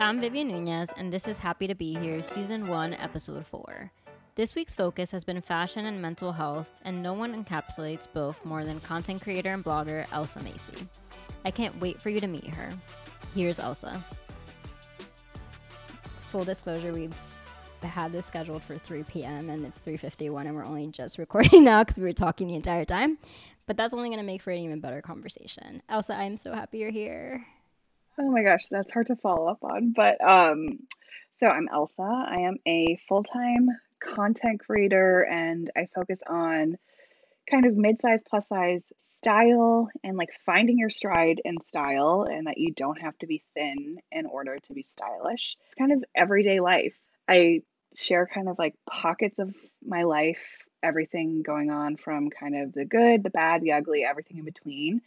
I'm Vivian Nunez, and this is Happy to Be Here, Season 1, Episode 4. This week's focus has been fashion and mental health, and no one encapsulates both more than content creator and blogger Elsa Massey. I can't wait for you to meet her. Here's Elsa. Full disclosure, we had this scheduled for 3 p.m. and it's 3:51 and we're only just recording now because we were talking the entire time. But that's only going to make for an even better conversation. Elsa, I'm so happy you're here. Oh my gosh, that's hard to follow up on. But um, so I'm Elsa. I am a full time content creator and I focus on kind of mid size plus size style and like finding your stride in style and that you don't have to be thin in order to be stylish. It's kind of everyday life. I share kind of like pockets of my life, everything going on from kind of the good, the bad, the ugly, everything in between.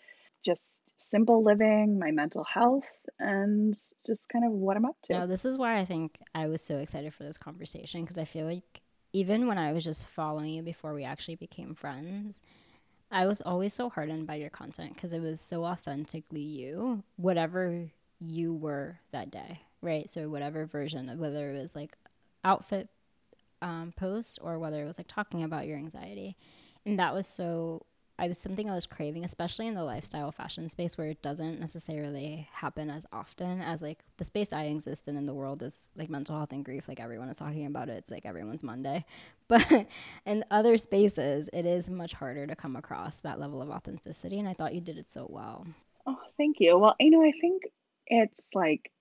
Just simple living, my mental health, and just kind of what I'm up to. No, this is why I think I was so excited for this conversation because I feel like even when I was just following you before we actually became friends, I was always so hardened by your content because it was so authentically you, whatever you were that day, right? So, whatever version of whether it was like outfit um, post or whether it was like talking about your anxiety. And that was so, I was something I was craving, especially in the lifestyle fashion space where it doesn't necessarily happen as often as like the space I exist in in the world is like mental health and grief. Like everyone is talking about it. It's like everyone's Monday. But in other spaces, it is much harder to come across that level of authenticity. And I thought you did it so well. Oh, thank you. Well, you know, I think it's like,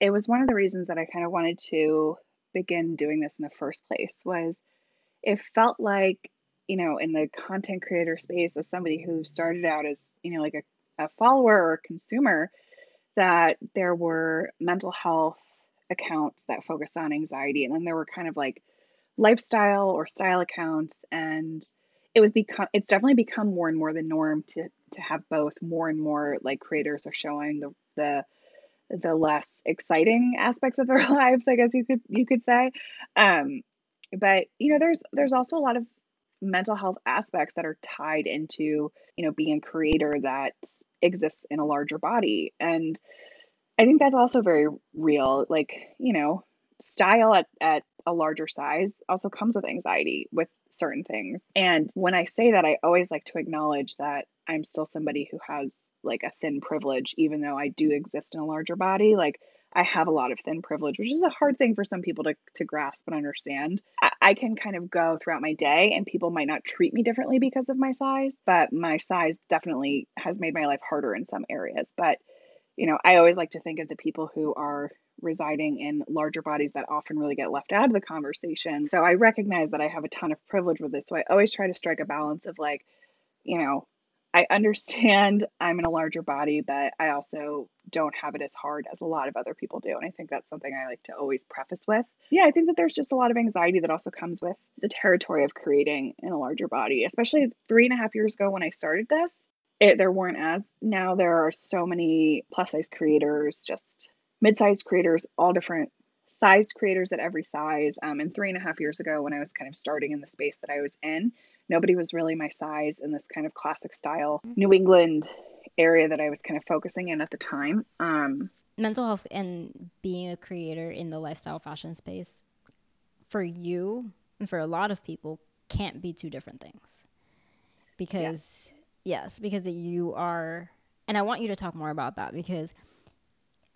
it was one of the reasons that I kind of wanted to begin doing this in the first place was it felt like you know in the content creator space as somebody who started out as you know like a, a follower or a consumer that there were mental health accounts that focused on anxiety. And then there were kind of like lifestyle or style accounts. And it was become it's definitely become more and more the norm to to have both. More and more like creators are showing the the the less exciting aspects of their lives, I guess you could you could say. Um, but you know, there's there's also a lot of mental health aspects that are tied into you know being a creator that exists in a larger body, and I think that's also very real. Like you know, style at at a larger size also comes with anxiety with certain things. And when I say that, I always like to acknowledge that I'm still somebody who has like a thin privilege, even though I do exist in a larger body. Like I have a lot of thin privilege, which is a hard thing for some people to, to grasp and understand. I, I can kind of go throughout my day and people might not treat me differently because of my size, but my size definitely has made my life harder in some areas. But, you know, I always like to think of the people who are residing in larger bodies that often really get left out of the conversation. So I recognize that I have a ton of privilege with this. So I always try to strike a balance of like, you know, I understand I'm in a larger body, but I also don't have it as hard as a lot of other people do. And I think that's something I like to always preface with. Yeah, I think that there's just a lot of anxiety that also comes with the territory of creating in a larger body, especially three and a half years ago when I started this. It, there weren't as now there are so many plus size creators, just mid sized creators, all different sized creators at every size. Um, and three and a half years ago, when I was kind of starting in the space that I was in, nobody was really my size in this kind of classic style mm-hmm. New England area that I was kind of focusing in at the time. Um, Mental health and being a creator in the lifestyle fashion space for you and for a lot of people can't be two different things. Because, yeah. yes, because you are, and I want you to talk more about that because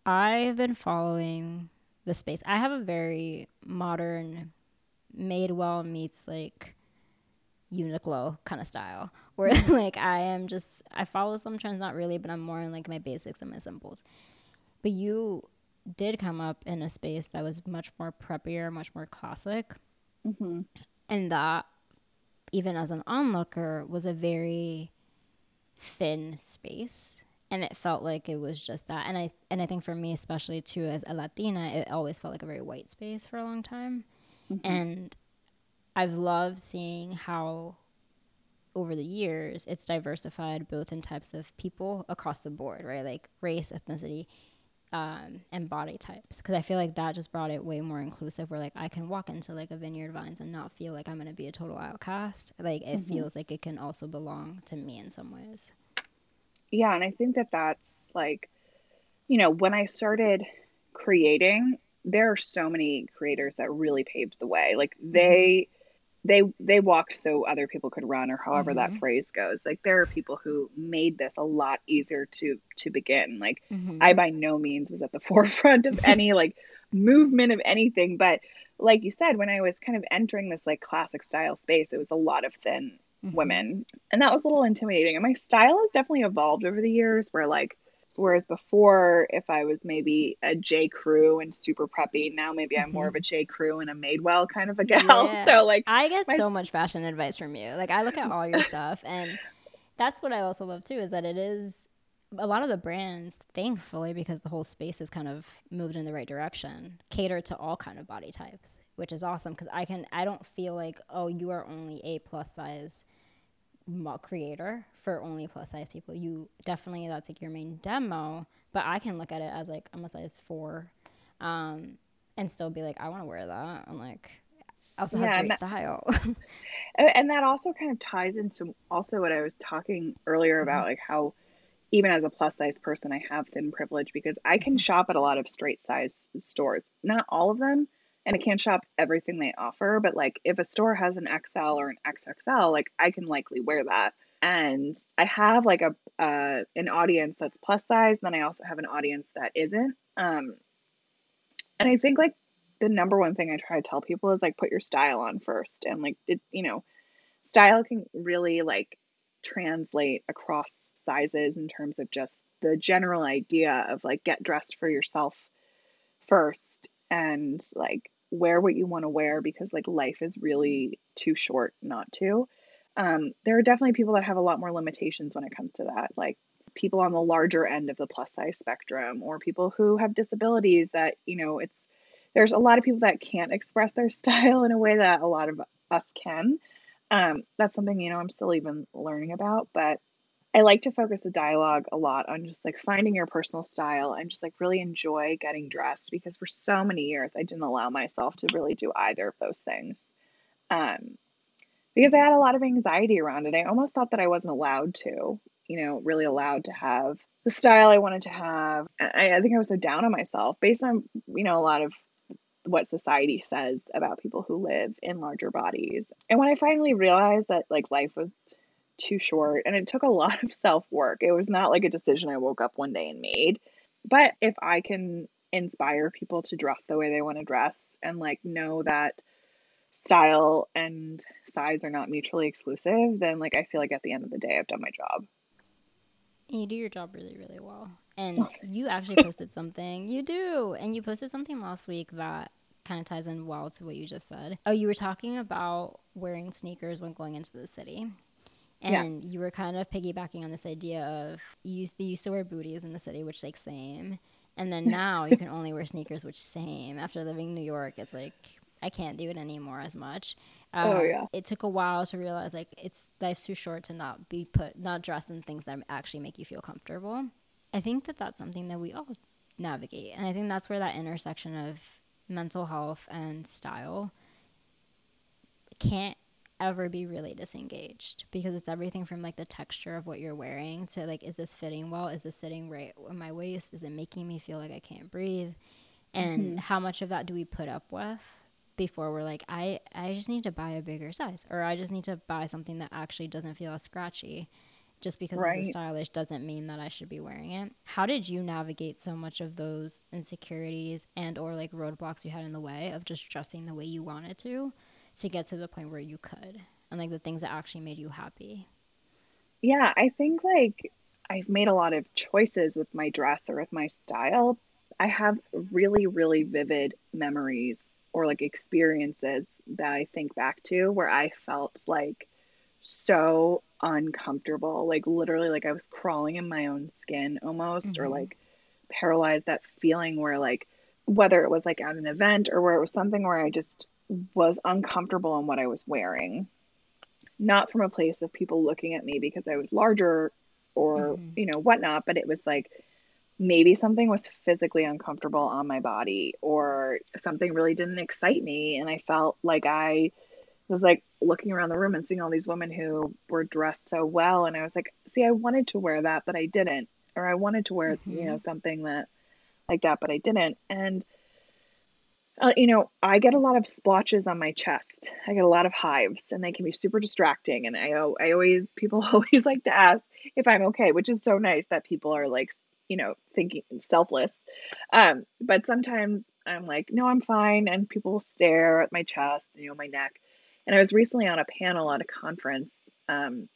I've been following the space. I have a very modern, Madewell meets like Uniqlo kind of style, where like I am just I follow some trends, not really, but I'm more in like my basics and my simples. But you did come up in a space that was much more preppier, much more classic, mm-hmm. and that even as an onlooker was a very thin space and it felt like it was just that and i and i think for me especially too as a latina it always felt like a very white space for a long time mm-hmm. and I've loved seeing how over the years it's diversified both in types of people across the board, right? Like race, ethnicity, um, and body types. Because I feel like that just brought it way more inclusive. Where like I can walk into like a Vineyard Vines and not feel like I'm gonna be a total outcast. Like it mm-hmm. feels like it can also belong to me in some ways. Yeah, and I think that that's like, you know, when I started creating, there are so many creators that really paved the way. Like they they they walked so other people could run or however Mm-hmm. that phrase goes. Like there are people who made this a lot easier to to begin. Like Mhm. I by no means was at the forefront of any like movement of anything, but like you said, when I was kind of entering this like classic style space, it was a lot of thin Mhm. women. And that was a little intimidating. And my style has definitely evolved over the years where like whereas before if I was maybe a J Crew and super preppy, now maybe I'm more of mm-hmm. a J Crew and a Madewell kind of a gal. Yeah. So like I get my- so much fashion advice from you. Like I look at all your stuff and that's what I also love too is that it is a lot of the brands, thankfully, because the whole space has kind of moved in the right direction, cater to all kind of body types, which is awesome because I can I don't feel like oh you are only a plus size creator for only plus size people. You definitely that's like your main demo, but I can look at it as like I'm a size four, um, and still be like I want to wear that. I'm like also has Yeah, great that- style. And and that also kind of ties into also what I was talking earlier about, like how even as a plus size person, I have thin privilege because I can shop at a lot of straight size stores. Not all of them, and I can't shop everything they offer, but like if a store has an XL or an XXL, like I can likely wear that. And I have like a uh, an audience that's plus size, then I also have an audience that isn't. Um, and I think like the number one thing I try to tell people is like put your style on first, and like it, you know, style can really like translate across sizes in terms of just the general idea of like get dressed for yourself first and like wear what you want to wear because like life is really too short not to. Um, there are definitely people that have a lot more limitations when it comes to that, like people on the larger end of the plus size spectrum or people who have disabilities that, you know, it's there's a lot of people that can't express their style in a way that a lot of us can. Um, that's something, you know, I'm still even learning about, but I like to focus the dialogue a lot on just like finding your personal style and just like really enjoy getting dressed because for so many years I didn't allow myself to really do either of those things. Um, because I had a lot of anxiety around it. I almost thought that I wasn't allowed to, you know, really allowed to have the style I wanted to have. I, I think I was so down on myself based on, you know, a lot of what society says about people who live in larger bodies. And when I finally realized that like life was too short and it took a lot of self work, it was not like a decision I woke up one day and made. But if I can inspire people to dress the way they want to dress and like know that style and size are not mutually exclusive, then like I feel like at the end of the day I've done my job. And you do your job really, really well. And oh, you actually posted something. You do. And you posted something last week that kind of ties in well to what you just said. Oh, you were talking about wearing sneakers when going into the city. And you were kind of piggybacking on this idea of you used, used to wear booties in the city, which like same. And then now you can only wear sneakers, which same. After living in New York, it's like I can't do it anymore as much. Oh, Uh, yeah. It took a while to realize like it's life's too short to not be put, not dressed in things that actually make you feel comfortable. I think that that's something that we all navigate, and I think that's where that intersection of mental health and style can't ever be really disengaged because it's everything from like the texture of what you're wearing to like is this fitting well? Is this sitting right on my waist? Is it making me feel like i can't breathe? And mm-hmm. how much of that do we put up with before we're like i i just need to buy a bigger size or i just need to buy something that actually doesn't feel as scratchy just because Right. it's stylish doesn't mean that i should be wearing it. How did you navigate so much of those insecurities and or like roadblocks you had in the way of just dressing the way you wanted to to get to the point where you could and like the things that actually made you happy Yeah, I think like I've made a lot of choices with my dress or with my style. I have really, really vivid memories or like experiences that I think back to where I felt like so uncomfortable, like literally like I was crawling in my own skin almost, or Mhm. like paralyzed that feeling where like whether it was like at an event or where it was something where I just was uncomfortable in what I was wearing not from a place of people looking at me because I was larger or, Mhm. you know, whatnot, but it was like maybe something was physically uncomfortable on my body or something really didn't excite me. And I felt like I was like looking around the room and seeing all these women who were dressed so well. And I was like, see, I wanted to wear that, but I didn't. Or I wanted to wear, you know, something that like that, but I didn't. And uh, you know, I get a lot of splotches on my chest. I get a lot of hives, and they can be super distracting. And I, I always, people always like to ask if I'm okay, which is so nice that people are like, you know, thinking selfless. Um, but sometimes I'm like, no, I'm fine, and people stare at my chest, you know, my neck. And I was recently on a panel at a conference, um,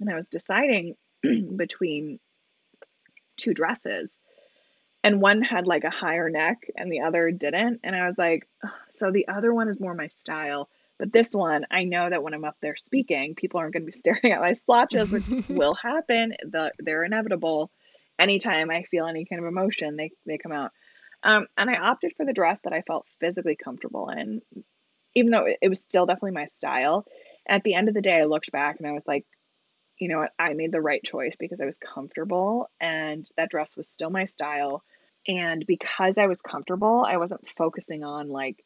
and I was deciding between two dresses and one had like a higher neck and the other didn't and i was like so the other one is more my style but this one i know that when i'm up there speaking people aren't going to be staring at my splotches which will happen the, they're inevitable. Anytime i feel any kind of emotion they, they come out. Um, and i opted for the dress that i felt physically comfortable in even though it was still definitely my style. At the end of the day i looked back and i was like you know what? I made the right choice because i was comfortable and that dress was still my style and because I was comfortable, I wasn't focusing on like,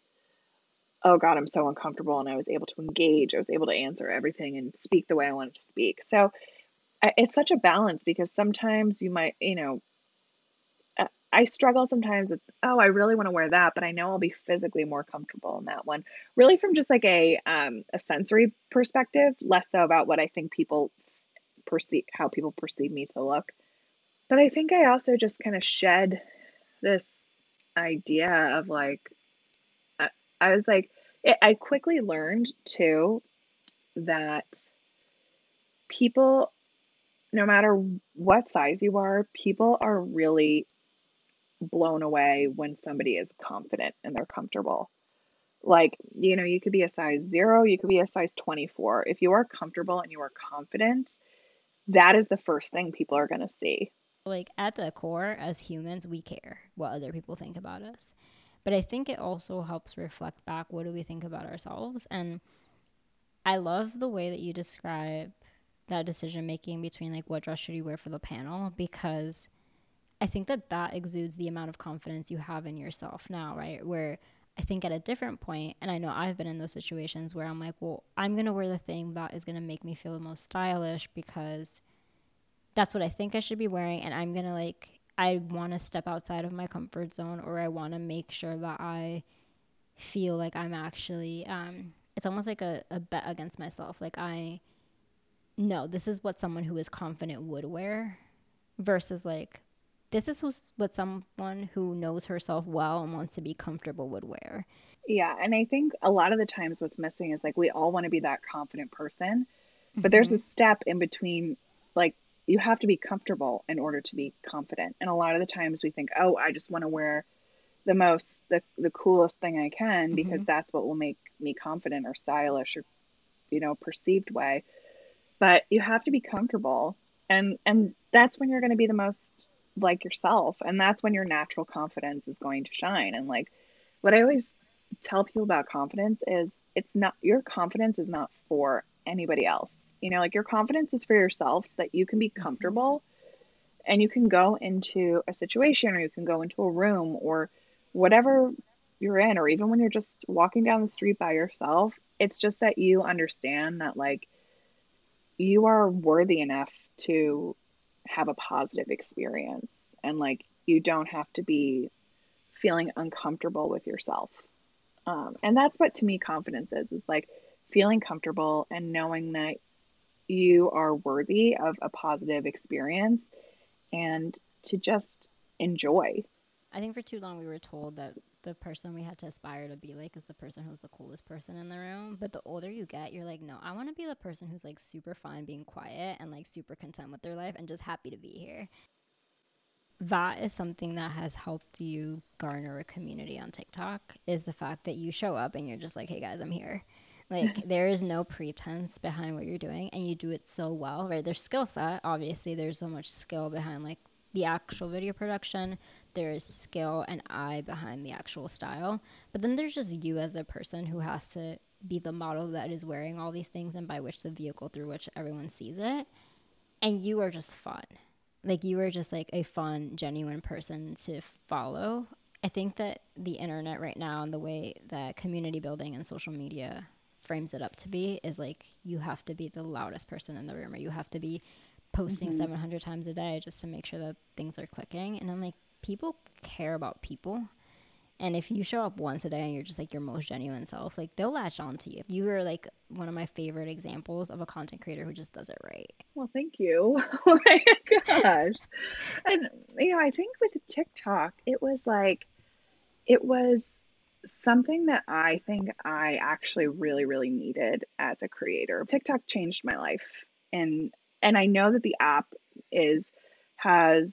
oh God, I'm so uncomfortable. And I was able to engage, I was able to answer everything and speak the way I wanted to speak. So it's such a balance because sometimes you might, you know, I struggle sometimes with, oh, I really want to wear that, but I know I'll be physically more comfortable in that one. Really, from just like a um, a sensory perspective, less so about what I think people perceive, how people perceive me to look. But I think I also just kind of shed this idea of like, I, I was like, it, I quickly learned too that people, no matter what size you are, people are really blown away when somebody is confident and they're comfortable. Like, you know, you could be a size zero, you could be a size 24. If you are comfortable and you are confident, that is the first thing people are going to see like at the core as humans we care what other people think about us. But i think it also helps reflect back what do we think about ourselves. And i love the way that you describe that decision making between like what dress should you wear for the panel because i think that that exudes the amount of confidence you have in yourself now right? Where i think at a different point and i know i've been in those situations where i'm like well i'm going to wear the thing that is going to make me feel the most stylish because that's what I think I should be wearing and I'm going to like I want to step outside of my comfort zone or I want to make sure that I feel like I'm actually um it's almost like a, a bet against myself. Like I no, this is what someone who is confident would wear versus like this is what someone who knows herself well and wants to be comfortable would wear. Yeah, and I think a lot of the times what's missing is like we all want to be that confident person, but mm-hmm. there's a step in between like you have to be comfortable in order to be confident. And a lot of the times we think, oh, I just want to wear the most, the, the coolest thing I can because mm-hmm. that's what will make me confident or stylish or, you know, perceived way. But you have to be comfortable. And, and that's when you're going to be the most like yourself. And that's when your natural confidence is going to shine. And like what I always tell people about confidence is it's not, your confidence is not for anybody else you know, like your confidence is for yourself so that you can be mm-hmm. comfortable and you can go into a situation or you can go into a room or whatever you're in, or even when you're just walking down the street by yourself. It's just that you understand that, like, you are worthy enough to have a positive experience and, like, you don't have to be feeling uncomfortable with yourself. Um, and that's what to me confidence is is like feeling comfortable and knowing that you are worthy of a positive experience and to just enjoy. I think for too long we were told that the person we had to aspire to be like is the person who's the coolest person in the room. But the older you get, you're like, no, I want to be the person who's like super fine being quiet and like super content with their life and just happy to be here. That is something that has helped you garner a community on TikTok is the fact that you show up and you're just like, hey guys, I'm here. Like there is no pretense behind what you're doing and you do it so well, right? There's skill set. Obviously, there's so much skill behind like the actual video production. There is skill and eye behind the actual style. But then there's just you as a person who has to be the model that is wearing all these things and by which the vehicle through which everyone sees it. And you are just fun. Like you are just like a fun, genuine person to follow. I think that the internet right now and the way that community building and social media frames it up to be is like you have to be the loudest person in the room or you have to be posting mm-hmm. 700 times a day just to make sure that things are clicking. And I'm like, people care about people. And if you show up once a day and you're just like your most genuine self, like they'll latch on to you. You are like one of my favorite examples of a content creator who just does it right. Well, thank you. oh my gosh. And, you know, I think with TikTok, it was like, it was something that I think I actually really, really needed as a creator. TikTok changed my life. And, and I know that the app is, has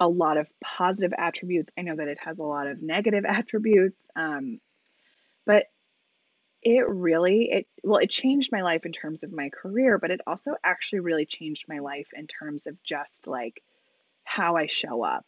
a lot of positive attributes. I know that it has a lot of negative attributes. Um, but it really it well it changed my life in terms of my career but it also actually really changed my life in terms of just like how i show up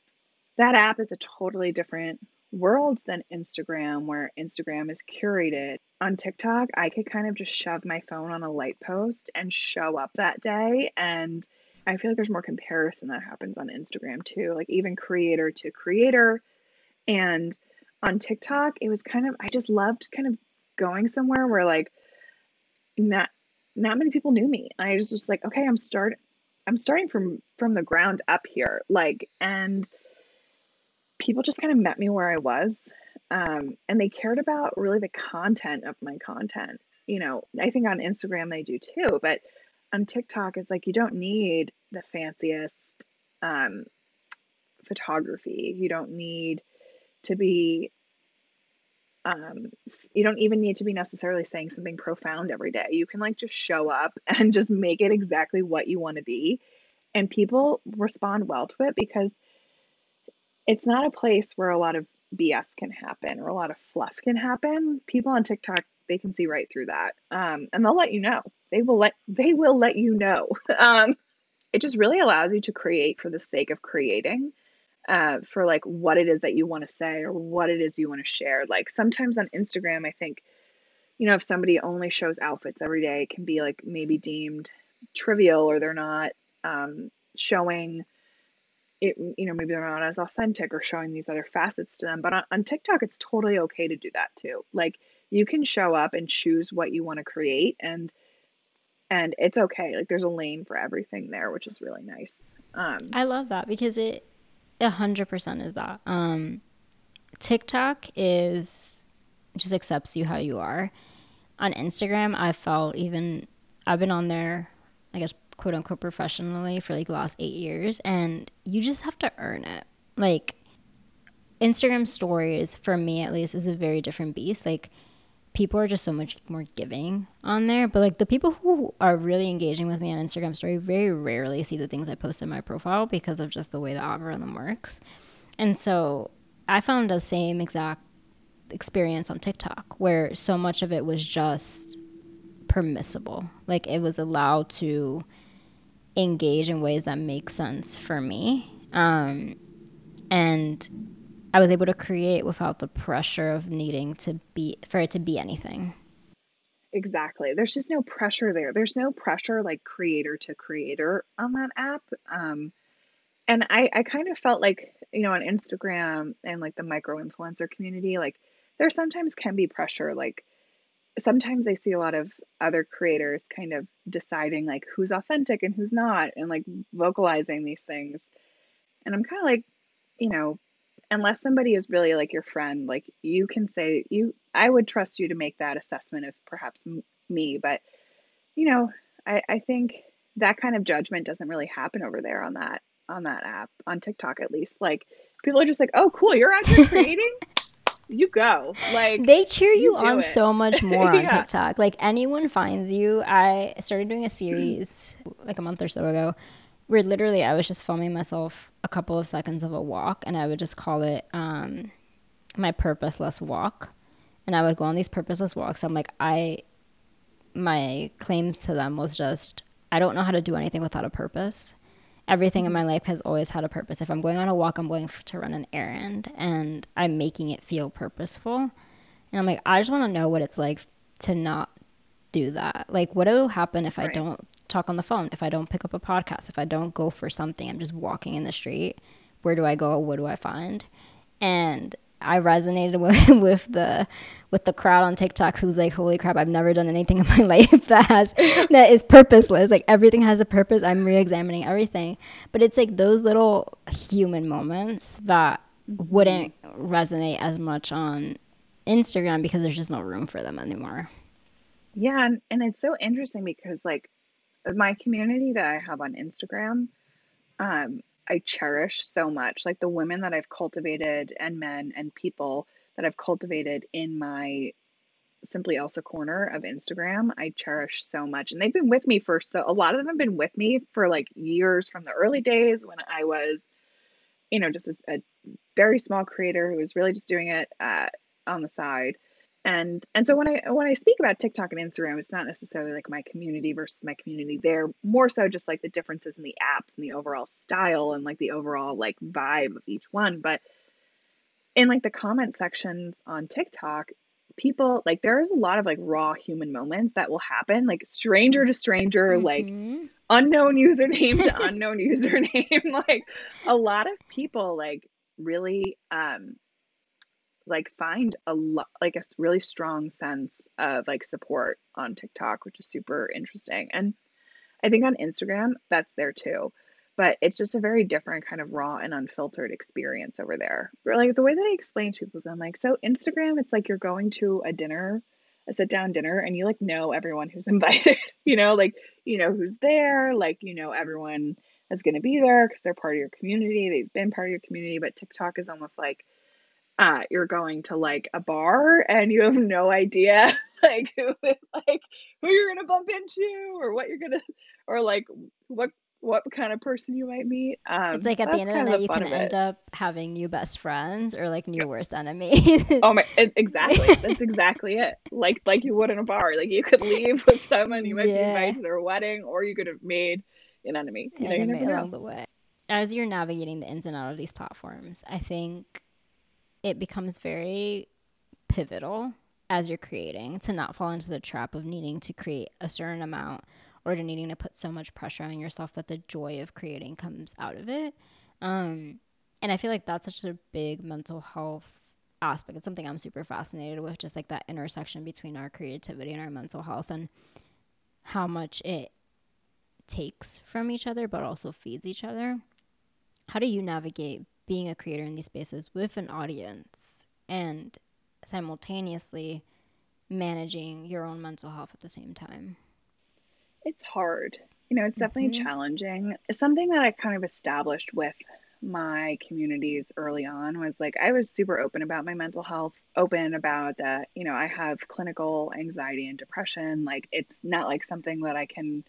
that app is a totally different world than instagram where instagram is curated on tiktok i could kind of just shove my phone on a light post and show up that day and I feel like there's more comparison that happens on Instagram too, like even creator to creator. And on TikTok, it was kind of, I just loved kind of going somewhere where like not, not many people knew me. I was just like, okay, I'm start, I'm starting from, from the ground up here. Like, and people just kind of met me where I was. Um, and they cared about really the content of my content. You know, I think on Instagram they do too, but on TikTok, it's like you don't need the fanciest um, photography. You don't need to be, um, you don't even need to be necessarily saying something profound every day. You can like just show up and just make it exactly what you want to be. And people respond well to it because it's not a place where a lot of BS can happen or a lot of fluff can happen. People on TikTok they can see right through that. Um, and they'll let you know. They will let they will let you know. Um, it just really allows you to create for the sake of creating. Uh, for like what it is that you want to say or what it is you want to share. Like sometimes on Instagram, I think, you know, if somebody only shows outfits every day, it can be like maybe deemed trivial or they're not um, showing it, you know, maybe they're not as authentic or showing these other facets to them. But on, on TikTok, it's totally okay to do that too. Like you can show up and choose what you want to create and and it's okay like there's a lane for everything there which is really nice um, i love that because it a 100% is that um, tiktok is just accepts you how you are on instagram i felt even i've been on there i guess quote unquote professionally for like the last eight years and you just have to earn it like instagram stories for me at least is a very different beast like people are just so much more giving on there. But like the people who are really engaging with me on Instagram story very rarely see the things I post in my profile because of just the way the algorithm works. And so I found the same exact experience on TikTok where so much of it was just permissible. Like it was allowed to engage in ways that make sense for me. Um, and I was able to create without the pressure of needing to be for it to be anything. Exactly. There's just no pressure there. There's no pressure like creator to creator on that app. Um, and I, I kind of felt like, you know, on Instagram and like the micro influencer community, like there sometimes can be pressure. Like sometimes I see a lot of other creators kind of deciding like who's authentic and who's not and like vocalizing these things. And I'm kind of like, you know, unless somebody is really like your friend, like you can say you I would trust you to make that assessment of perhaps m- me, but you know, I I think that kind of judgment doesn't really happen over there on that on that app on TikTok at least. Like people are just like, "Oh, cool, you're actually creating." You go. Like they cheer you, you on it. so much more on yeah. TikTok. Like anyone finds you. I started doing a series like a month or so ago where literally I was just filming myself a couple of seconds of a walk and I would just call it um, my purposeless walk. And I would go on these purposeless walks. I'm like, I, my claim to them was just, I don't know how to do anything without a purpose. Everything in my life has always had a purpose. If I'm going on a walk, I'm going to run an errand and I'm making it feel purposeful. And I'm like, I just want to know what it's like to not do that. Like, what will happen if right. I don't talk on the phone, if I don't pick up a podcast, if I don't go for something, I'm just walking in the street. Where do I go? What do I find? And I resonated with, with the with the crowd on TikTok who's like, "Holy crap! I've never done anything in my life that has that is purposeless. Like everything has a purpose. I'm re-examining everything." But it's like those little human moments that wouldn't resonate as much on Instagram because there's just no room for them anymore. Yeah, and, and it's so interesting because like my community that I have on Instagram, um, I cherish so much. Like the women that I've cultivated and men and people that I've cultivated in my Simply Elsa corner of Instagram, I cherish so much. And they've been with me for so a lot of them have been with me for like years from the early days when I was, you know, just a, a very small creator who was really just doing it uh, on the side and and so when i when i speak about tiktok and instagram it's not necessarily like my community versus my community there. More so just like the differences in the apps and the overall style and like the overall like vibe of each one. But in like the comment sections on tiktok people like there's a lot of like raw human moments that will happen like stranger to stranger mm-hmm. like unknown username to unknown username. Like a lot of people like really um like find a lot like a really strong sense of like support on TikTok, which is super interesting. And I think on Instagram that's there too. But it's just a very different kind of raw and unfiltered experience over there. Like the way that I explain to people is I'm like, so Instagram, it's like you're going to a dinner, a sit down dinner, and you like know everyone who's invited, you know, like you know who's there, like you know everyone that's gonna be there because they're part of your community, they've been part of your community. But TikTok is almost like uh, you're going to like a bar and you have no idea like who like who you're gonna bump into or what you're gonna or like what what kind of person you might meet. Um, it's like at the end of the night, you can end up having new best friends or like new worst enemies. oh my, exactly. That's exactly it. Like like you would in a bar. Like you could leave with someone you might yeah. be invited to their wedding, or you could have made an enemy. You know, you along know. the way. As you're navigating the ins and outs of these platforms, I think it becomes very pivotal as you're creating to not fall into the trap of needing to create a certain amount or to needing to put so much pressure on yourself that the joy of creating comes out of it. Um, and I feel like that's such a big mental health aspect. It's something I'm super fascinated with, just like that intersection between our creativity and our mental health and how much it takes from each other, but also feeds each other. How do you navigate being a creator in these spaces with an audience and simultaneously managing your own mental health at the same time? It's hard. You know, it's definitely mm-hmm. challenging. Something that I kind of established with my communities early on was like I was super open about my mental health, open about that, you know, I have clinical anxiety and depression. Like it's not like something that I can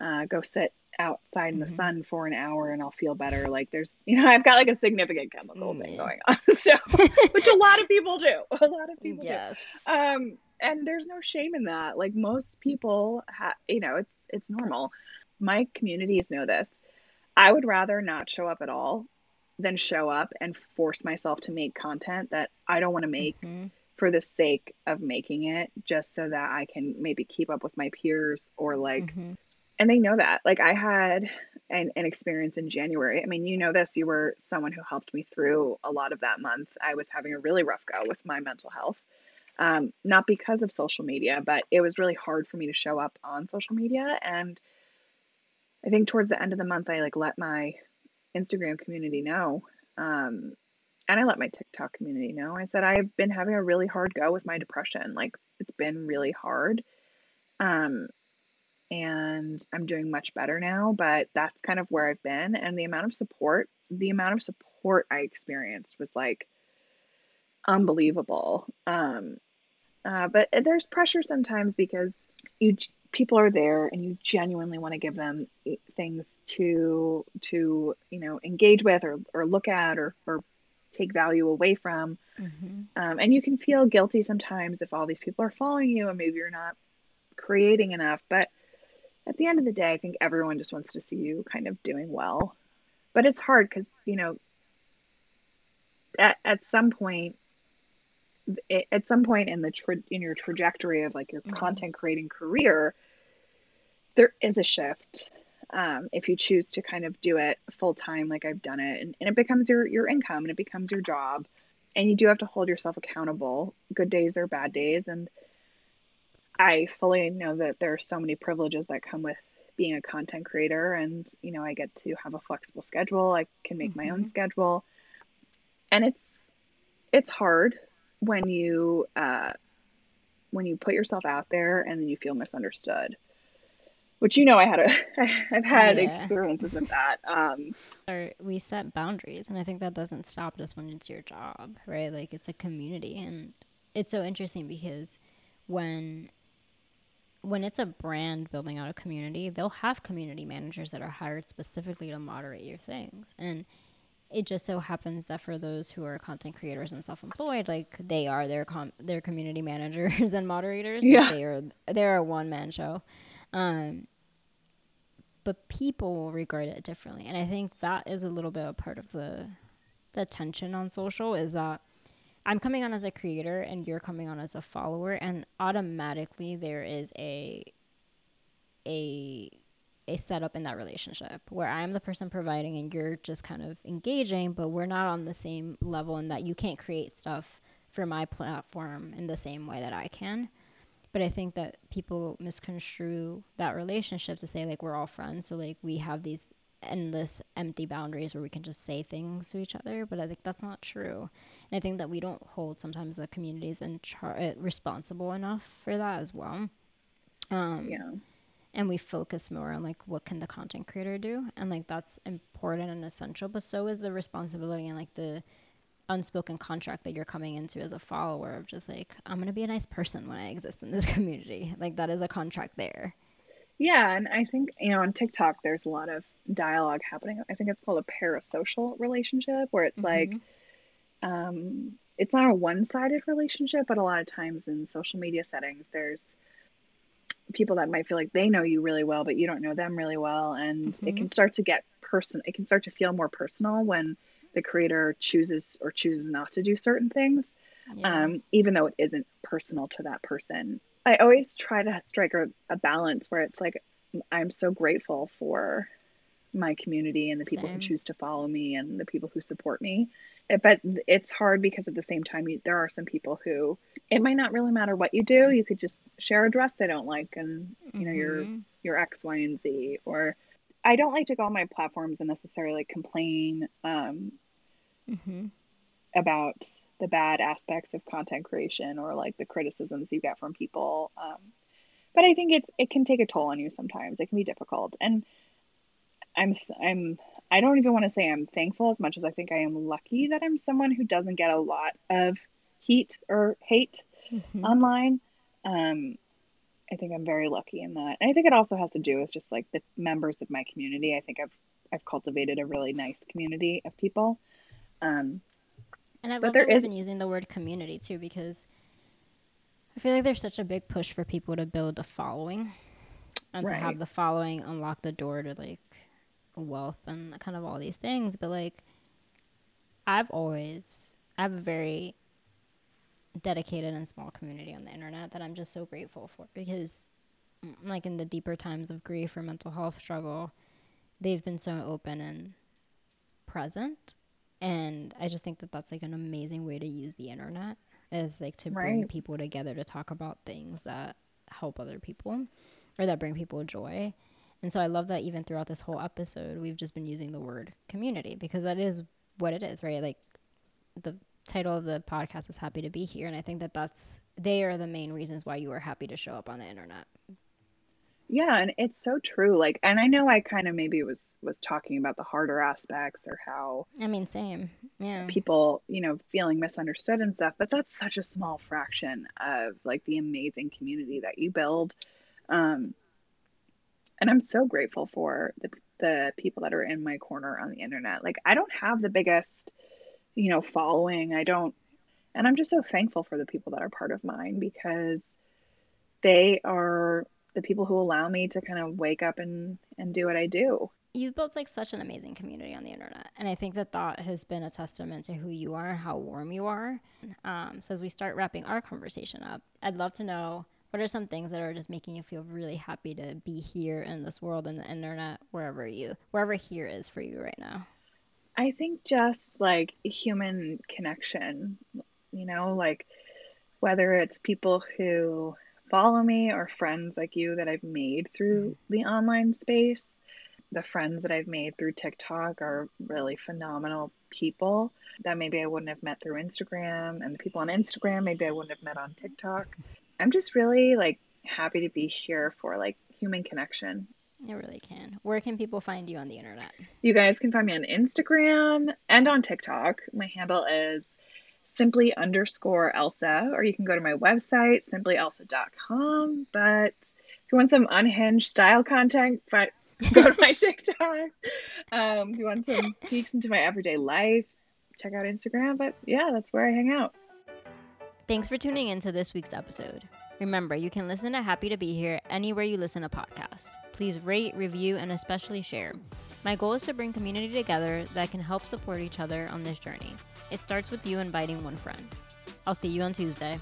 uh, go sit outside in the mm-hmm. sun for an hour and I'll feel better. Like there's, you know, I've got like a significant chemical mm, thing going on. So, which a lot of people do. A lot of people yes. do. Um, and there's no shame in that. Like most people, ha- you know, it's it's normal. My communities know this. I would rather not show up at all than show up and force myself to make content that I don't want to make mm-hmm. for the sake of making it, just so that I can maybe keep up with my peers or like. Mm-hmm and they know that. Like I had an, an experience in January. I mean, you know this, you were someone who helped me through a lot of that month. I was having a really rough go with my mental health. Um, not because of social media, but it was really hard for me to show up on social media. And I think towards the end of the month, I like let my Instagram community know. Um, and I let my TikTok community know. I said, I've been having a really hard go with my depression. Like, it's been really hard. Um, and I'm doing much better now, but that's kind of where I've been. And the amount of support, the amount of support I experienced was like unbelievable. Um, uh, but there's pressure sometimes because you people are there and you genuinely want to give them things to to you know engage with or, or look at or, or take value away from mm-hmm. um, and you can feel guilty sometimes if all these people are following you and maybe you're not creating enough but at the end of the day, I think everyone just wants to see you kind of doing well. But it's hard because, you know, at, at some point, at some point in the tra- in your trajectory of like your mm-hmm. content creating career, there is a shift. Um, if you choose to kind of do it full time, like I've done it, and, and it becomes your your income and it becomes your job, and you do have to hold yourself accountable, good days or bad days. And I fully know that there are so many privileges that come with being a content creator. And, you know, I get to have a flexible schedule, I can make mm-hmm. my own mm-hmm. schedule. And it's, it's hard when you, uh, when you put yourself out there and then you feel misunderstood which you know I had a I've had yeah. experiences with that. Um, we set boundaries, and I think that doesn't stop just when it's your job, right? Like it's a community, and it's so interesting because when when it's a brand building out a community, they'll have community managers that are hired specifically to moderate your things, and it just so happens that for those who are content creators and self-employed like they are their com- their community managers and moderators yeah. Like they are they're a one-man show um, but people will regard it differently. And I think that is a little bit a part of the the tension on social is that I'm coming on as a creator and you're coming on as a follower and automatically there is a a a setup in that relationship where I'm the person providing and you're just kind of engaging, but we're not on the same level in that you can't create stuff for my platform in the same way that I can. But I think that people misconstrue that relationship to say like we're all friends, so like we have these endless empty boundaries where we can just say things to each other. But I think that's not true, and I think that we don't hold sometimes the communities and char- uh, responsible enough for that as well. Um, yeah. And we focus more on like what can the content creator do, and like that's important and essential. But so is the responsibility and like the unspoken contract that you're coming into as a follower of just like I'm going to be a nice person when I exist in this community. Like that is a contract there. Yeah, and I think you know on TikTok there's a lot of dialogue happening. I think it's called a parasocial relationship where it's mm-hmm. like um it's not a one-sided relationship, but a lot of times in social media settings there's people that might feel like they know you really well but you don't know them really well and mm-hmm. it can start to get person it can start to feel more personal when the creator chooses or chooses not to do certain things, yeah. um, even though it isn't personal to that person. I always try to strike a, a, balance where it's like, I'm so grateful for my community and the people Same. who choose to follow me and the people who support me. It, but it's hard because at the same time, you, there are some people who it might not really matter what you do. You could just share a dress they don't like, and you know mm-hmm. your your X, Y, and Z. Or I don't like to go on my platforms and necessarily complain um, mm-hmm. about the bad aspects of content creation or like the criticisms you get from people. Um, but I think it's it can take a toll on you sometimes. It can be difficult, and I'm I'm I don't even want to say I'm thankful as much as I think I am lucky that I'm someone who doesn't get a lot of heat or hate mm-hmm. online. Um, I think I'm very lucky in that. And I think it also has to do with just like the members of my community. I think I've I've cultivated a really nice community of people. Um, and I've but there is... been using the word community too because I feel like there's such a big push for people to build a following and right. to have the following unlock the door to like wealth and kind of all these things. But like, I've always, I have a very dedicated and small community on the internet that I'm just so grateful for because, mm, like, in the deeper times of grief or mental health struggle, they've been so open and present and I just think that that's like an amazing way to use the internet is like to bring right. people together to talk about things that help other people or that bring people joy. And so I love that even throughout this whole episode, we've just been using the word community because that is what it is, right? Like the title of the podcast is Happy to Be Here. And I think that that's, they are the main reasons why you are happy to show up on the internet yeah, and it's so true. Like, and I know I kind of maybe was was talking about the harder aspects or how I mean, same. Yeah. People, you know, feeling misunderstood and stuff, but that's such a small fraction of like the amazing community that you build. Um and I'm so grateful for the the people that are in my corner on the internet. Like I don't have the biggest, you know, following. I don't and I'm just so thankful for the people that are part of mine because they are the people who allow me to kind of wake up and and do what I do. You've built like such an amazing community on the internet, and I think that that has been a testament to who you are and how warm you are. Um, so as we start wrapping our conversation up, I'd love to know what are some things that are just making you feel really happy to be here in this world and the internet, wherever you wherever here is for you right now. I think just like human connection, you know, like whether it's people who follow me or friends like you that I've made through mm-hmm. the online space. The friends that I've made through TikTok are really phenomenal people that maybe I wouldn't have met through Instagram, and the people on Instagram maybe I wouldn't have met on TikTok. I'm just really like happy to be here for like human connection. It really can. Where can people find you on the internet? You guys can find me on Instagram and on TikTok. My handle is simply underscore Elsa, or you can go to my website, simplyelsa.com. But if you want some unhinged style content, go to my TikTok. Um, if you want some peeks into my everyday life, check out Instagram. But yeah, that's where I hang out. Thanks for tuning in to this week's episode. Remember, you can listen to Happy to Be Here anywhere you listen to podcasts. Please rate, review, and especially share. My goal is to bring community together that can help support each other on this journey. It starts with you inviting one friend. I'll see you on Tuesday.